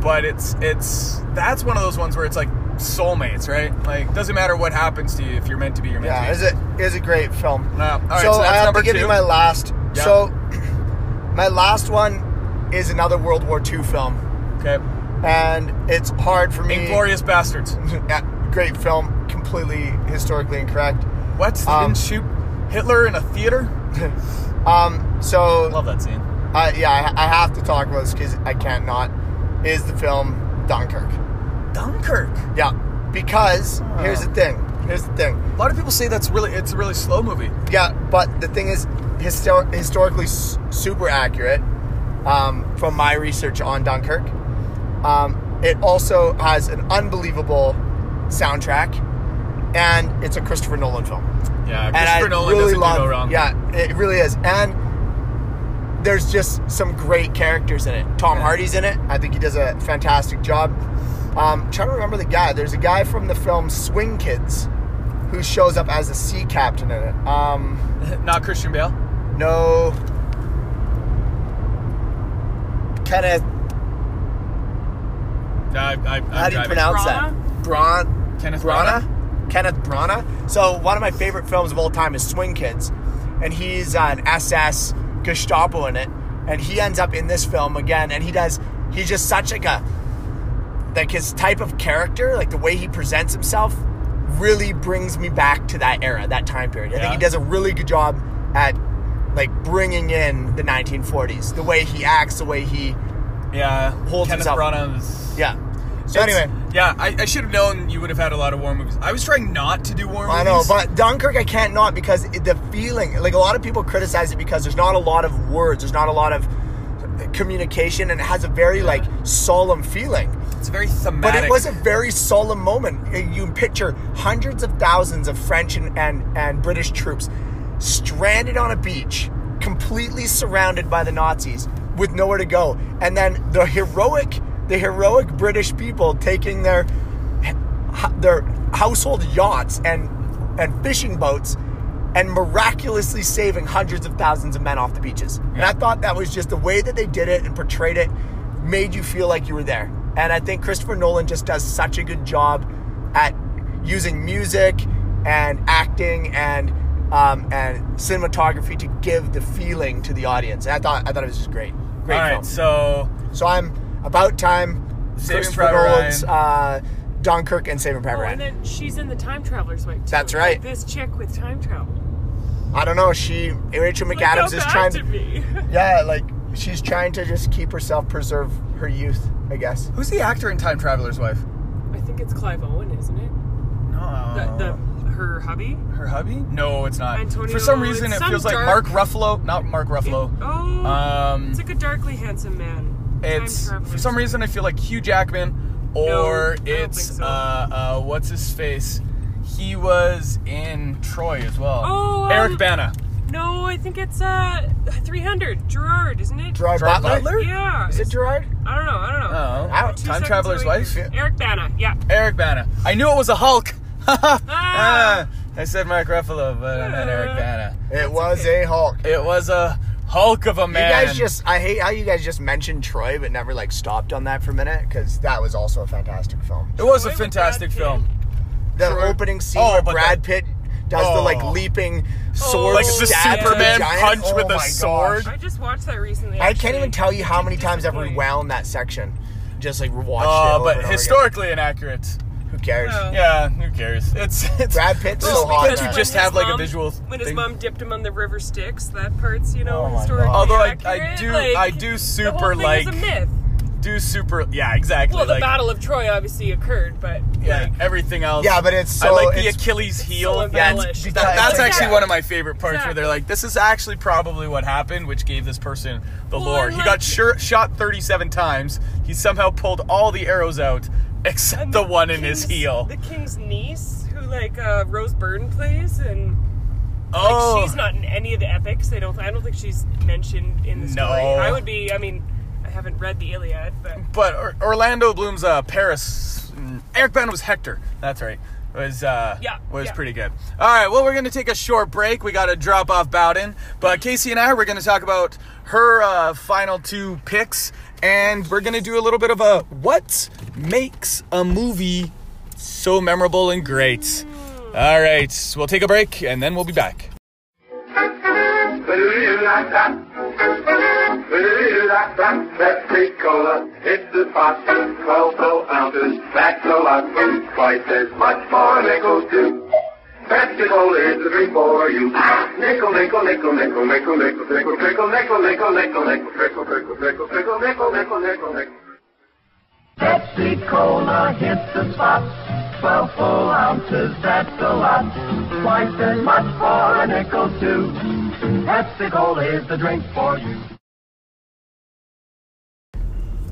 but it's it's that's one of those ones where it's like soulmates, right? Like doesn't matter what happens to you if you're meant to be, you're meant Yeah, to is it is a great film. be. No. All right, so, so, that's I have number to give two. you my last. Yeah. So my last one is another World War II film, okay. and it's hard for me. Inglourious Basterds. Yeah, great film, completely historically incorrect. What? They Um, didn't shoot Hitler in a theater? Um, so Love that scene. uh, yeah, I, I have to talk about this because I can't not. Is the film Dunkirk? Dunkirk. Yeah, because here's the thing. Here's the thing. A lot of people say that's really it's a really slow movie. Yeah, but the thing is, histor- historically s- super accurate um, from my research on Dunkirk. Um, it also has an unbelievable soundtrack, and it's a Christopher Nolan film. Yeah, Christopher I Nolan really doesn't love, do no wrong. Yeah, it really is, and there's just some great characters in it. Tom Yeah. Hardy's in it. I think he does a fantastic job. Um, trying to remember the guy. There's a guy from the film Swing Kids. who shows up as a sea captain in it. Um, Not Christian Bale. no. Kenneth, No, I, I, how do you driving. pronounce Branagh? that? Bron. Kenneth Branagh? Kenneth Branagh. So one of my favorite films of all time is Swing Kids, and he's an SS Gestapo in it, and he ends up in this film again, and he does. He's just such like a like his type of character, like the way he presents himself, really brings me back to that era, that time period. I think he does a really good job at like bringing in the 1940s, the way he acts, the way he Yeah, Holds Kenneth himself. Branagh yeah. So It's- anyway, yeah, I, I should have known you would have had a lot of war movies. I was trying not to do war movies. I know, but Dunkirk I can't not because it, the feeling, like a lot of people criticize it because there's not a lot of words, there's not a lot of communication, and it has a very like solemn feeling. It's very But it was a very solemn moment. Uh, you picture hundreds of thousands of French and, and, and British troops stranded on a beach, completely surrounded by the Nazis, with nowhere to go. And then the heroic, the heroic British people taking their their household yachts and and fishing boats and miraculously saving hundreds of thousands of men off the beaches. And I thought that was just the way that they did it and portrayed it made you feel like you were there. And I think Christopher Nolan just does such a good job at using music and acting and um, and cinematography to give the feeling to the audience. And I thought I thought it was just great. Great All right, film. so So I'm about time. Saving Christopher Private Nolan's uh, Dunkirk and Saving Private Oh, Ryan. and then she's in the Time Traveler's Wife. Too. That's right. Like this chick with time travel. I don't know. She Rachel Like, McAdams is trying to me. Yeah, like she's trying to just keep herself preserve her youth. I guess. who's the actor in Time Traveler's Wife? I think it's Clive Owen, isn't it? No, The, the her hubby. her hubby? No, it's not. Antonio- For some reason, it some feels like Mark Ruffalo. Not Mark Ruffalo. Oh, Um, it's like a darkly handsome man. It's for some reason I feel like Hugh Jackman, or I don't it's so. uh, uh, what's his face? He was in Troy as well. Oh, Eric um, Bana. No, I think it's uh 300 Gerard, isn't it? Gerard, Gerard Butler? Butler? Yeah. Is it Gerard? I don't know. I don't know. Oh, I- Two Time Traveler's away. Wife. Eric Bana. Yeah. Eric Bana. I knew it was a Hulk. Ah. Ah, I said Mark Ruffalo, but I meant Eric Uh, Bana. It was a Hulk. It was a Hulk of a man. You guys just, I hate how you guys just mentioned Troy, but never like stopped on that for a minute because that was also a fantastic film. It was a Troy with fantastic film. The Troy- opening scene Oh, where Brad the- Pitt does the like Oh. leaping sword Like the stab to the Superman punch Oh with a my gosh. sword. I just watched that recently. I can't even tell you how many times I've rewound that section. Just like watched it. Uh, over but and over again. historically inaccurate. who cares? Oh. Yeah, who cares? It's it's Brad Pitt's Well, so hot. because you just When his have, like, a mom- visual When his thing. mom dipped him on the river Styx, that part's you know Oh historically God. Although I- I do- like, I do the super whole thing like- is a myth. Do super. Yeah, exactly. Well, the like, Battle of Troy obviously occurred, but Yeah, like, everything else. Yeah, but it's so I like the it's- Achilles heel. so That- embellished. because- that's it's actually Yeah. one of my favorite parts where they're like, "This is actually probably what happened," which gave this person the Well, lore. and He like- got shir- shot 37 times. He somehow pulled all the arrows out except and the one in his heel. The king's niece, who like uh, Rose Byrne plays, and oh, like she's not in any of the epics. I don't. I don't think she's mentioned in the story. No. I would be. I mean, I haven't read the Iliad, but but Or- Orlando Bloom's uh, Paris. Eric Bana was Hector. That's right. Was uh, Yeah, was yeah. pretty good. All right, well, we're gonna take a short break. We got to drop off Bowden, but Kasey and I we're gonna talk about her uh, final two picks, and we're gonna do a little bit of a what makes a movie so memorable and great. All right, we'll take a break and then we'll be back. Pepsi Cola, it's the pot, 12 full ounces, that's a lot, twice as much for a nickel too. Pepsi Cola is the drink for you. Nickel, nickel, nickel, nickel, nickel, nickel, nickel, nickel, nickel, nickel, nickel, nickel, nickel, nickel, nickel, nickel, nickel, nickel, nickel, nickel. Pepsi Cola hits the spot. Twelve full ounces, that's a lot. Twice as much for a nickel too. Pepsi Cola is the drink for you.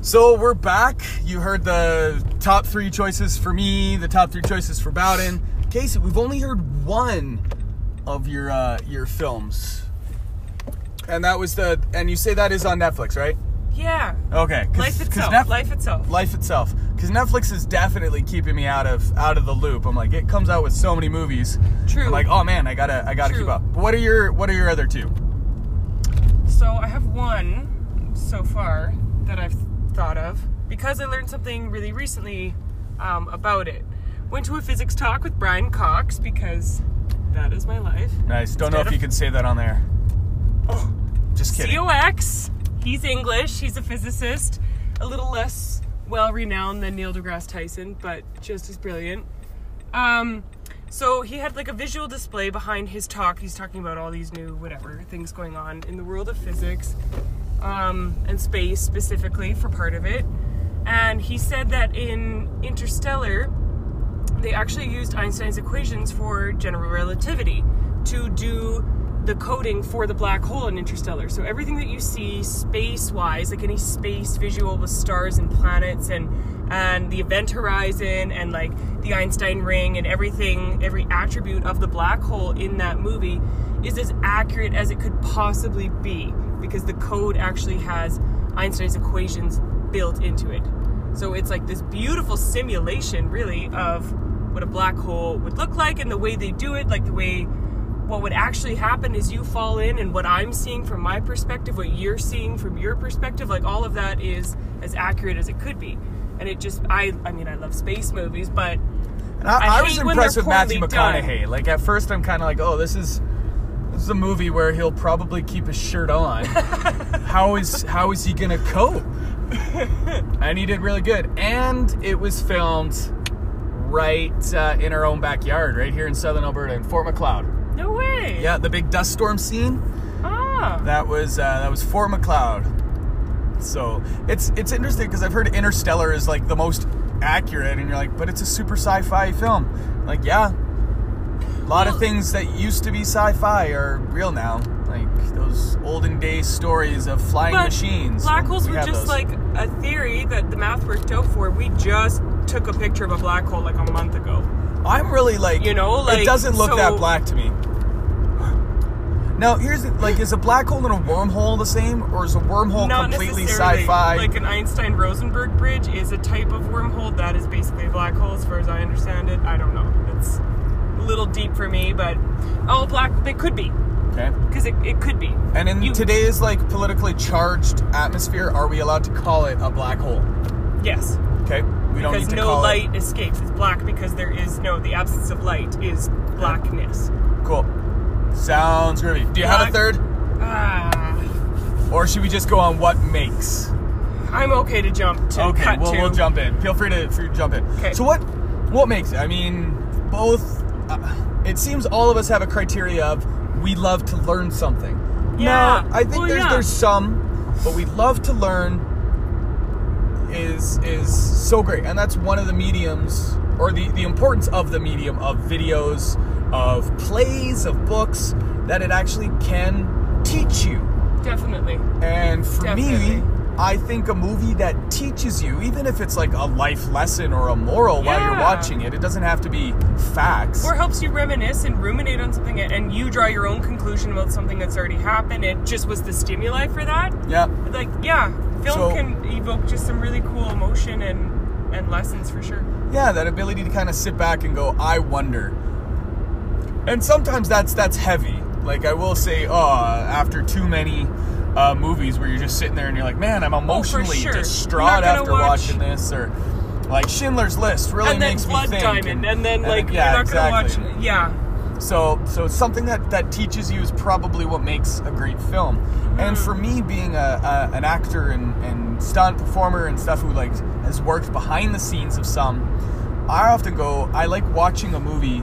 So we're back. You heard the top three choices for me, the top three choices for Bowden. Kasey, we've only heard one of your uh, your films, and that was the. And you say that is on Netflix, right? yeah, Okay. 'cause- life itself. Nef- life itself. Life itself. because Netflix is definitely keeping me out of out of the loop. I'm like, it comes out with so many movies. True. I'm like, oh man, I gotta I gotta True. keep up. But what are your what are your other two? So I have one so far that I've thought of because I learned something really recently um, about it. Went to a physics talk with Brian Cox because that is my life. Nice. Don't know if Instead you can say that on there. Oh. Just kidding. COX. He's English. He's a physicist. A little less well renowned than Neil deGrasse Tyson, but just as brilliant. Um, so he had like a visual display behind his talk. He's talking about all these new whatever things going on in the world of physics um, and space specifically for part of it. And he said that in Interstellar, they actually used Einstein's equations for general relativity to do the coding for the black hole in Interstellar. So everything that you see space-wise, like any space visual with stars and planets and and the event horizon and like the Einstein ring and everything, every attribute of the black hole in that movie is as accurate as it could possibly be because the code actually has Einstein's equations built into it. So it's like this beautiful simulation, really, of what a black hole would look like and the way they do it, like the way what would actually happen is you fall in, and what I'm seeing from my perspective, what you're seeing from your perspective, like all of that is as accurate as it could be. And it just, I, I mean, I love space movies, but And I, I I was impressed with Matthew poorly done. McConaughey. Like at first, I'm kind of like, oh, this is this is a movie where he'll probably keep his shirt on. how is how is he gonna cope? and he did really good. And it was filmed right uh, in our own backyard, right here in southern Alberta, in Fort Macleod. Yeah, the big dust storm scene. Ah. That was uh, that was Fort Macleod. So it's it's interesting because I've heard Interstellar is like the most accurate, and you're like, but it's a super sci-fi film. Like, yeah, a lot of things that used to be sci-fi are real now. Like those olden days stories of flying machines. Black holes We were just those. like a theory that the math worked out for. We just took a picture of a black hole like a month ago. I'm really like, You know, it doesn't look so- that black to me. Now, here's the, like, is a black hole and a wormhole the same, or is a wormhole Not completely necessarily. sci-fi? Like an Einstein Rosenberg bridge is a type of wormhole that is basically a black hole, as far as I understand it. I don't know. It's a little deep for me, but oh, black. They could be okay. because it, it could be. And in You- today's like politically charged atmosphere, are we allowed to call it a black hole? Yes, Okay, we don't because need to call it. So no light escapes. It's black because there is no the absence of light is blackness. Cool. Sounds groovy. Do you have a third, Ah, or should we just go on what makes? I'm okay to jump to Okay, cut we'll, to. we'll jump in. Feel free to, free to jump in. Okay. So what what makes it? I mean, both. Uh, it seems all of us have a criteria of we love to learn something. Yeah, No, I think well, there's yeah. there's some, but we love to learn is is so great, and that's one of the mediums or the the importance of the medium of videos, of plays, of books that it actually can teach you. Definitely. And for Definitely. me, I think a movie that teaches you, even if it's like a life lesson or a moral while you're watching it, it doesn't have to be facts. Or helps you reminisce and ruminate on something, and you draw your own conclusion about something that's already happened. It just was the stimuli for that. yeah. Like, yeah, film So- can evoke just some really cool emotion and and lessons for sure. Yeah, that ability to kind of sit back and go, I wonder. And sometimes that's that's heavy. Like I will say, oh, after too many uh, movies where you're just sitting there and you're like, man, I'm emotionally Oh, sure. Distraught after watch- watching this, or like Schindler's List really and then makes Blood me think. Diamond, and, then like yeah, you're not gonna exactly. watch. Yeah, So, so something that that teaches you is probably what makes a great film. And Hmm. for me, being a, a an actor and, and stunt performer and stuff who like has worked behind the scenes of some, I often go, I like watching a movie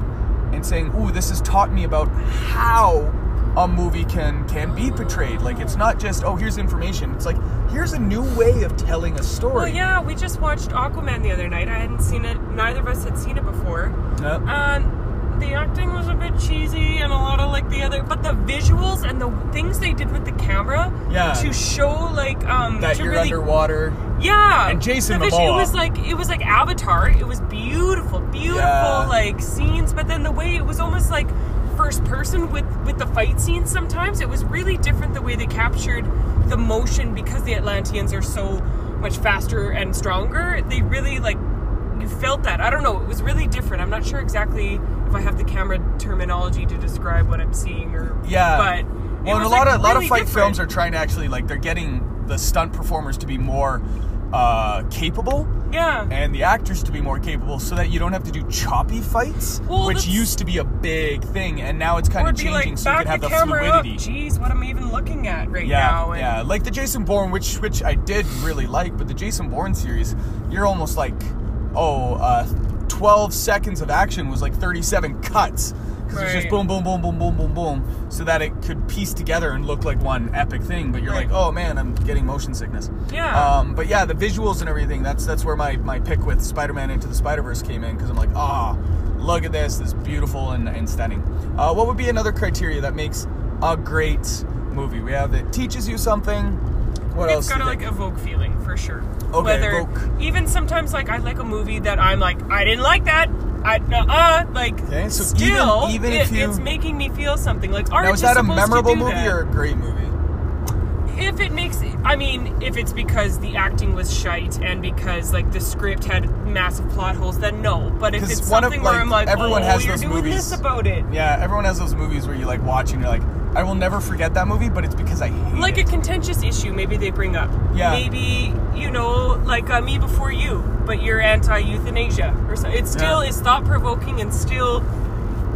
and saying, "Ooh, this has taught me about how a movie can can be portrayed. Like it's not just oh, here's information. It's like here's a new way of telling a story." Well, yeah, we just watched Aquaman the other night. I hadn't seen it. Neither of us had seen it before. Yeah. And um, the acting was a bit cheesy and a lot of like the other, but the visuals and the things they did with the camera Yeah. to show like um that to you're really underwater. yeah And Jason the vis- Momoa. It was like it was like Avatar. It was beautiful, beautiful Yeah. like scenes, but then the way it was almost like first person with with the fight scenes. Sometimes it was really different the way they captured the motion because the Atlanteans are so much faster and stronger. They really like you felt that. I don't know. It was really different. I'm not sure exactly if I have the camera terminology to describe what I'm seeing or Yeah. but well, and a lot like, of a lot of fight different. films are trying to actually like they're getting the stunt performers to be more uh, capable yeah. and the actors to be more capable, so that you don't have to do choppy fights, Well, which used to be a big thing, and now it's kind of changing, like, so you can have the the, fluidity. up. Jeez, what am I even looking at right Yeah, now? And yeah, like the Jason Bourne, which which I did really like, but the Jason Bourne series, you're almost like, oh, uh, 12 seconds of action was like 37 cuts. Because it's just boom, boom, boom, boom, boom, boom, boom, so that it could piece together and look like one epic thing. But you're Right. like, oh man, I'm getting motion sickness. Yeah. Um, but yeah, the visuals and everything. That's that's where my my pick with Spider-Man Into the Spider-Verse came in because I'm like, ah, look at this, this is beautiful and, and stunning. Uh, what would be another criteria that makes a great movie? We have it teaches you something. What else? it's do gotta like evoke feeling for sure. Okay, Whether evoke. even sometimes like I like a movie that I'm like I didn't like that. I uh like Okay, so still even- even it, if you- it's making me feel something. Like art now, is is that a memorable movie that. or a great movie? If it makes I mean if it's because the acting was shite and because like the script had massive plot holes then no. But if it's one of, something where like, I'm like everyone oh has you're those doing movies- this about it. Yeah, everyone has those movies where you like watch and you're like, I will never forget that movie, but it's because I hate like it. a contentious issue maybe they bring up Yeah. maybe you know like uh, me before you but you're anti-euthanasia or so it still Yeah. is thought-provoking and still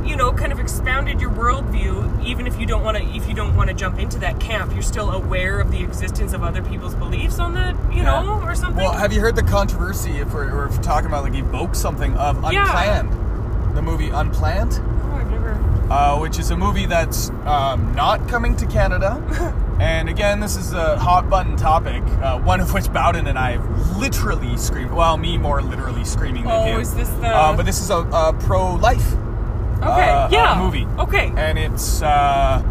you know kind of expounded your worldview even if you don't want to if you don't want to jump into that camp you're still aware of the existence of other people's beliefs on that you Yeah. know or something Well, have you heard the controversy if we're, if we're talking about like evoke something of Yeah. Unplanned? The movie Unplanned, oh, I've never uh, which is a movie that's um, not coming to Canada. and again, this is a hot button topic, uh, one of which Bowden and I have literally screamed. Well, me more literally screaming than Oh, him. is this the- Uh, but this is a, a pro-life okay uh, yeah movie. okay and it's uh,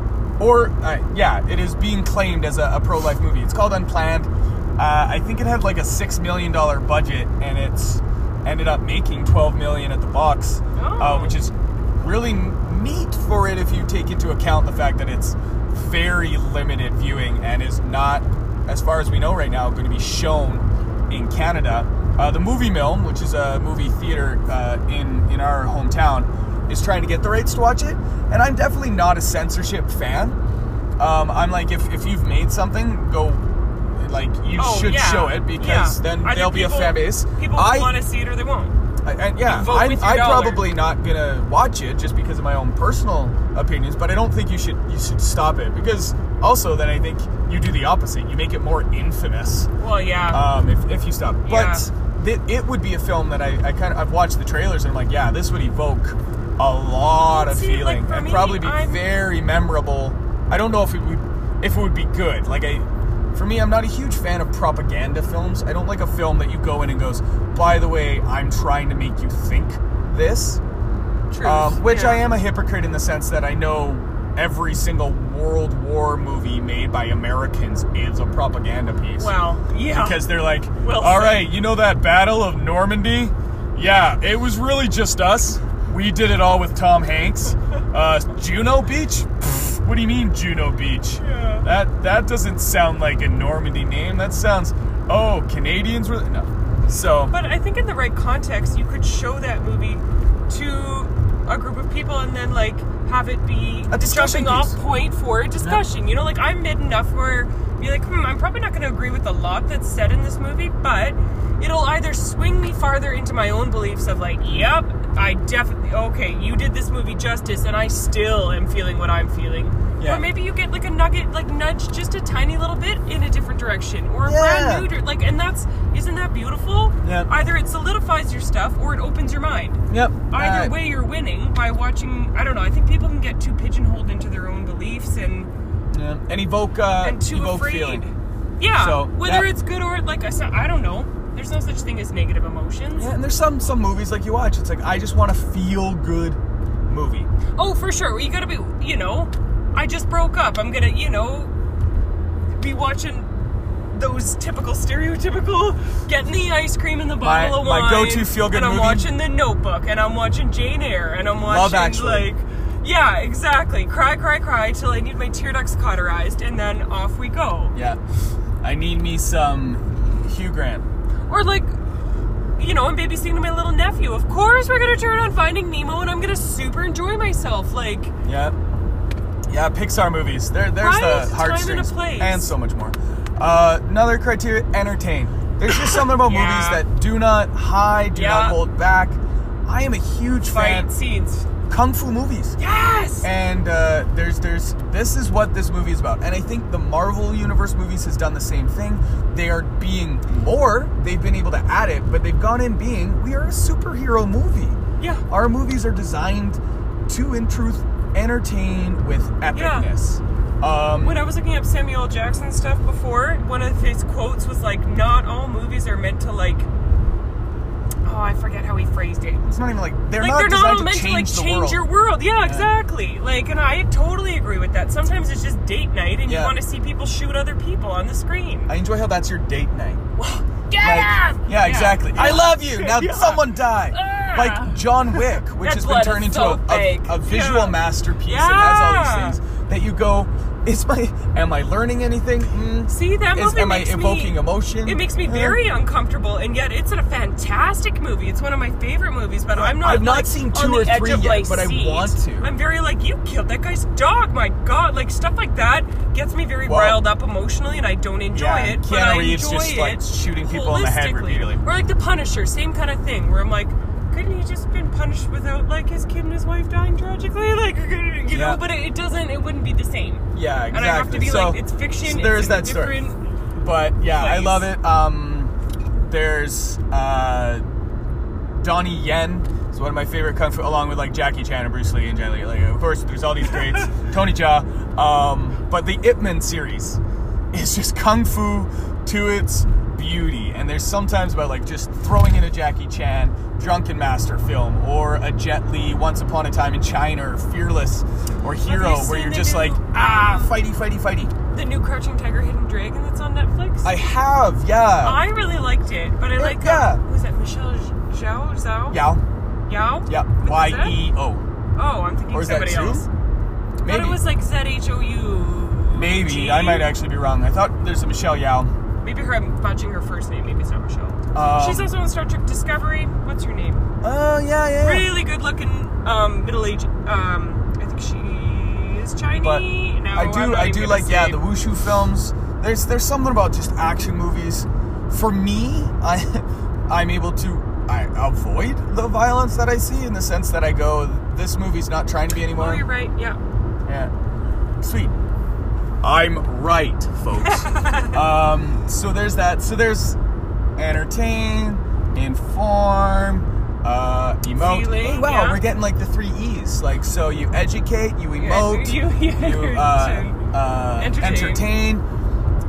or uh, yeah, it is being claimed as a, a pro-life movie. It's called Unplanned. Uh, I think it had like a six million dollar budget, and it's ended up making twelve million at the box, uh, Oh. which is really neat for it if you take into account the fact that it's very limited viewing and is not, as far as we know right now, going to be shown in Canada. Uh, the Movie Mill, which is a movie theater uh, in in our hometown, is trying to get the rights to watch it, and I'm definitely not a censorship fan. Um, I'm like, if, if you've made something, go like you oh, should yeah. show it because Yeah. then there'll be a people- fan base. people I, want to see it or they won't and yeah, vote I'm, with your I'm dollar. probably not gonna watch it just because of my own personal opinions, but I don't think you should you should stop it because also then I think you do the opposite. You make it more infamous well yeah um, if, if you stop. Yeah. But th- it would be a film that I, I kind of I've watched the trailers and I'm like, yeah, this would evoke a lot of See, feeling like, and me, probably be I'm- very memorable. I don't know if it would if it would be good. Like I for me, I'm not a huge fan of propaganda films. I don't like a film that you go in and goes, by the way, I'm trying to make you think this. Um, which yeah. I am a hypocrite in the sense that I know every single World War movie made by Americans is a propaganda piece. well yeah Because they're like, Well all right, you know that Battle of Normandy? Yeah, it was really just us. We did it all with Tom Hanks. Uh, Juno Beach? Pfft, what do you mean Juno Beach? Yeah. That that doesn't sound like a Normandy name. That sounds, oh, Canadians were no. So But I think in the right context, you could show that movie to a group of people and then like have it be A discussion off point for a discussion. You know, like I'm mid enough where you're like, hmm, I'm probably not going to agree with a lot that's said in this movie, but it'll either swing me farther into my own beliefs of like, yep, I definitely okay, you did this movie justice, and I still am feeling what I'm feeling. Yeah. Or maybe you get like a nugget, like nudge just a tiny little bit in a different direction, or a Yeah. brand new, like, and that's isn't that beautiful? Yeah. Either it solidifies your stuff or it opens your mind. yep. Either uh, way, you're winning by watching. I don't know. I think people can get too pigeonholed into their own beliefs and yeah. and evoke uh, and too evoke afraid. feeling. Yeah. So, whether it's good or like I said, I don't know. There's no such thing as negative emotions. Yeah, and there's some some movies like you watch. It's like I just want a feel good movie. Oh, for sure. You gotta be. You know, I just broke up. I'm gonna. You know, be watching. Those typical stereotypical getting the ice cream in the My- bottle of my go-to feel-good And I'm movie? watching The Notebook, and I'm watching Jane Eyre, and I'm watching like, yeah, exactly. Cry, cry, cry till I need my tear ducts cauterized, and then off we go. Yeah, I need me some Hugh Grant. Or like, you know, I'm babysitting my little nephew. Of course, we're gonna turn on Finding Nemo, and I'm gonna super enjoy myself. Like, Yeah. Yeah, Pixar movies. There, there's Right, the and heartstrings and so much more. Uh, another criteria: entertain. There's just something about Yeah. movies that do not hide, do Yeah. not hold back. I am a huge fan fight scenes. Kung fu movies. Yes. And uh, there's there's this is what this movie is about, and I think the Marvel Universe movies has done the same thing. They are being more. They've been able to add it, but they've gone in being we are a superhero movie. Yeah. Our movies are designed to, in truth, entertain with epicness. Um, When I was looking up Samuel Jackson stuff before, one of his quotes was like, "Not all movies are meant to like." Oh, I forget how he phrased it. it's not even like they're like not they're designed not all to meant to like change world. your world. Yeah, exactly. Like, and I totally agree with that. Sometimes it's just date night, and Yeah. you want to see people shoot other people on the screen. I enjoy how that's your date night. Get Like, yeah, exactly. I love you. Now Yeah. someone die. Ah. Like John Wick, which has been turned into so a, a, a visual Yeah. masterpiece and has all Yeah. these things that you go, is my am I learning anything? Mm. See that Is- movie am I makes evoking me, emotion? It makes me Eh. very uncomfortable, and yet it's a fantastic movie. It's one of my favorite movies, but I'm not. I've not like, seen two or three of yet, my but I seat. want to. I'm very like, you killed that guy's dog. My God, like stuff like that gets me very Well, riled up emotionally, and I don't enjoy yeah, it. but Keanu I enjoy just, it like, shooting people in the head repeatedly. Or like The Punisher, same kind of thing, where I'm like. Couldn't he just been punished without like his kid and his wife dying tragically? Like you know, Yeah. but it, it doesn't. It wouldn't be the same. Yeah, exactly. And I have to be so, like, it's fiction. so there it's is that story. But yeah, I love it. Um, there's uh, Donnie Yen is one of my favorite kung fu, along with like Jackie Chan and Bruce Lee and Jet Li. Like, of course, there's all these greats. Tony Jaa. Um, but the Ip Man series is just kung fu to its beauty. And there's sometimes about like just throwing in a Jackie Chan drunken master film or a Jet Li Once Upon a Time in China or Fearless or Hero, where you're just new- like ah fighty fighty fighty. The new Crouching Tiger, Hidden Dragon that's on Netflix. I have, yeah. I really liked it, but I like yeah. um, who's that? Michelle Zhao? Zhao? Yao. Yao? Yeah. Y that? E O. Oh, I'm thinking Or is that somebody two? else. But Maybe. it was like Z H O U. Maybe. G? I might actually be wrong. I thought there's a Michelle Yao. Maybe her. I'm botching her first name. Maybe it's not Michelle. Um, She's also on Star Trek Discovery. What's her name? Oh, yeah, yeah. Really good looking, um, middle aged. Um, I think she is Chinese. But no, I do, I do like, yeah, the wushu films. There's, there's something about just action movies. For me, I, I'm able to, I avoid the violence that I see in the sense that I go, this movie's not trying to be anymore. Oh, you're right. Yeah. Yeah. Sweet. I'm right, folks. um, so there's that. So there's entertain, inform, uh, emote. Feeling, wow, yeah. we're getting like the three E's. Like, so you educate, you emote, you- you, uh, uh, Entertain. entertain.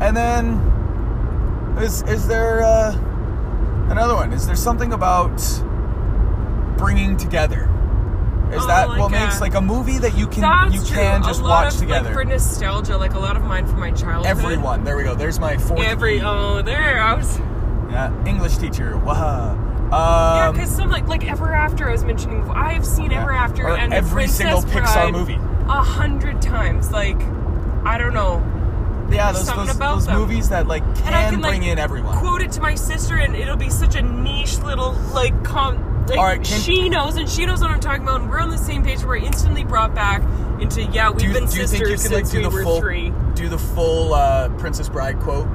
and then is is there uh, another one? Is there something about bringing together? Is Oh, that like what a- makes like a movie that you can you true. can just a lot watch of, together? Like, for nostalgia, like a lot of mine from my childhood. Everyone. There we go. There's my fourth. Every oh, there I was. yeah, English teacher. Wow. Yeah, Um, because some like like Ever After I was mentioning. I've seen Yeah. Ever After Or and The every single Princess Pixar Bride movie. a hundred times. Like I don't know. yeah, there's those those, those movies that like can, I can bring like in everyone. quote it to my sister, and it'll be such a niche little like com. Like All right, can- she knows, and she knows what I'm talking about, and we're on the same page. We're instantly brought back into yeah, we've you, been do you sisters think you can like since do we the were full three. do the full uh, Princess Bride quote?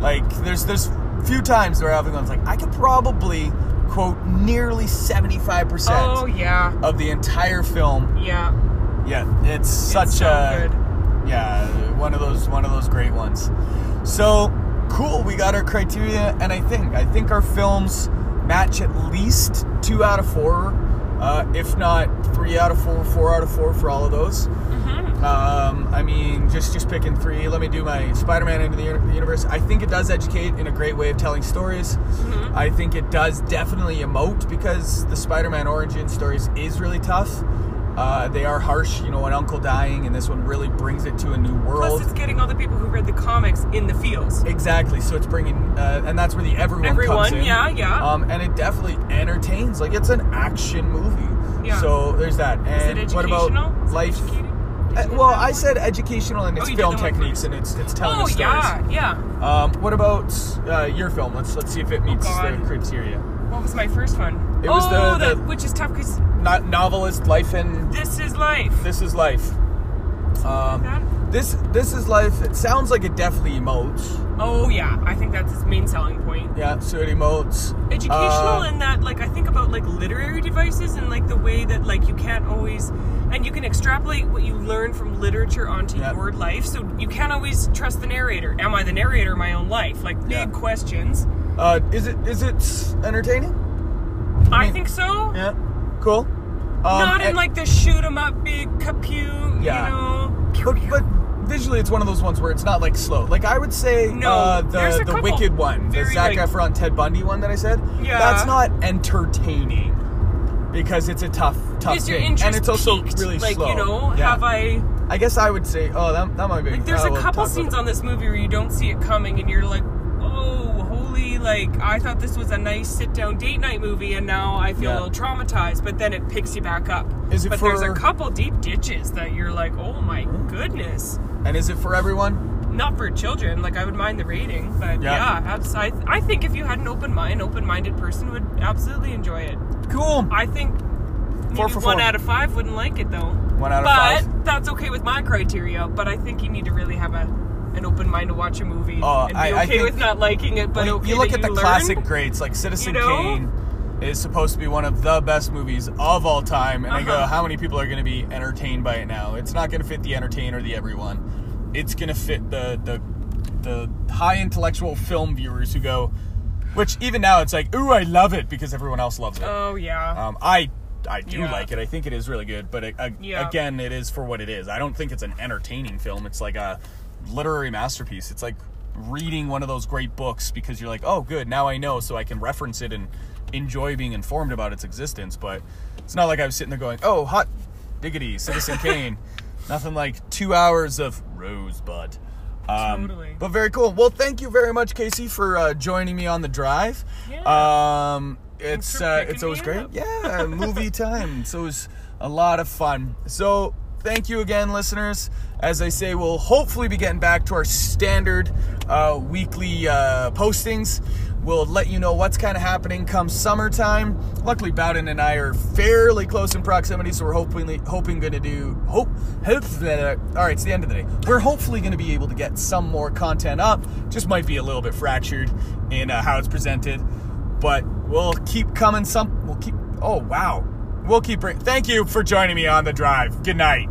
Like, there's there's few times where everyone's like, I could probably quote nearly seventy five percent Oh yeah, of the entire film. yeah. Yeah, it's such it's so a good. yeah one of those one of those great ones. So cool, we got our criteria, and I think I think our films match at least two out of four, uh, if not three out of four, four out of four for all of those. Mm-hmm. Um, I mean, just just picking three. Let me do my Spider-Man into the uni- universe. I think it does educate in a great way of telling stories. Mm-hmm. I think it does definitely emote because the Spider-Man origin stories is really tough. Uh, they are harsh, you know, an uncle dying, and this one really brings it to a new world. Plus, it's the people who read the comics in the fields. Exactly. So it's bringing, uh, and that's where the everyone, comes Everyone, yeah, yeah. Um, and it definitely entertains. Like it's an action movie. Yeah. So there's that. And what about life? Uh, well, I said educational and Oh, its did film techniques and it's it's telling Oh the stories. yeah, yeah. Um, what about uh, your film? Let's let's see if it meets the Oh, God. criteria. What was my first one? It was oh, the- the, the- which is tough because Not novelist, life and this is life. this is life. Um, that? This this is life. It sounds like it definitely emotes. Oh yeah, I think that's its main selling point. Yeah, so it emotes. Educational Uh, in that, like I think about like literary devices and like the way that like you can't always, and you can extrapolate what you learn from literature onto Yep. your life. So you can't always trust the narrator. Am I the narrator of my own life? Like big questions. Uh, is it is it entertaining? I mean- think so. Yeah, cool. Um, Not in and- like the shoot 'em up big kaput, Yeah. you know. But, but visually, it's one of those ones where it's not like slow. Like I would say, No, uh, the the Wicked one, the Zac like- Efron Ted Bundy one that I said. Yeah. that's not entertaining because it's a tough, tough Is thing, and it's also peaked? really like slow. you know? Yeah. Have I? I guess I would say, oh, that, that might be. Like, there's oh, a we'll couple scenes on this movie where you don't see it coming, and you're like, "Whoa, holy!" Like, I thought this was a nice sit-down date night movie, and now I feel Yeah. a little traumatized. But then it picks you back up. Is it but there's a couple deep ditches that you're like, "Oh my goodness!" And is it for everyone? Not for children. Like, I would mind the rating, but Yeah. yeah, I, I think if you had an open mind, open-minded person would absolutely enjoy it. Cool. I think maybe Four for one four. out of five wouldn't like it though. One out of five. but that's okay with my criteria. But I think you need to really have a an open mind to watch a movie Oh, and be I- I okay think- with not liking it. But When okay you look at the you classic greats, like Citizen You know? Kane is supposed to be one of the best movies of all time, and I go, Uh-huh. how many people are going to be entertained by it now? It's not going to fit the entertainer, the everyone. It's going to fit the the the high intellectual film viewers who go, which even now it's like, ooh, I love it because everyone else loves it. Oh yeah. Um, I I do Yeah. like it. I think it is really good, but it, uh, Yeah. again, it is for what it is. I don't think it's an entertaining film. It's like a literary masterpiece. It's like reading one of those great books because you're like, oh, good, now I know, so I can reference it and enjoy being informed about its existence. But it's not like I was sitting there going, oh, hot diggity, Citizen Kane. Nothing like two hours of Rosebud. Um, Totally. But very cool. Well, thank you very much, Kasey, for uh, joining me on the drive. Yeah. Um, it's uh, it's always great. up. Yeah, movie time. So it was a lot of fun. So thank you again, listeners. As I say, we'll hopefully be getting back to our standard uh, weekly uh, postings. We'll let you know what's kind of happening come summertime. Luckily, Bowden and I are fairly close in proximity, so we're hopefully hoping going to do hope. hope that all right, it's the end of the day. We're hopefully going to be able to get some more content up. Just might be a little bit fractured in uh, how it's presented, but we'll keep coming. Some we'll keep. Oh wow, we'll keep. Bring, thank you for joining me on the drive. Good night.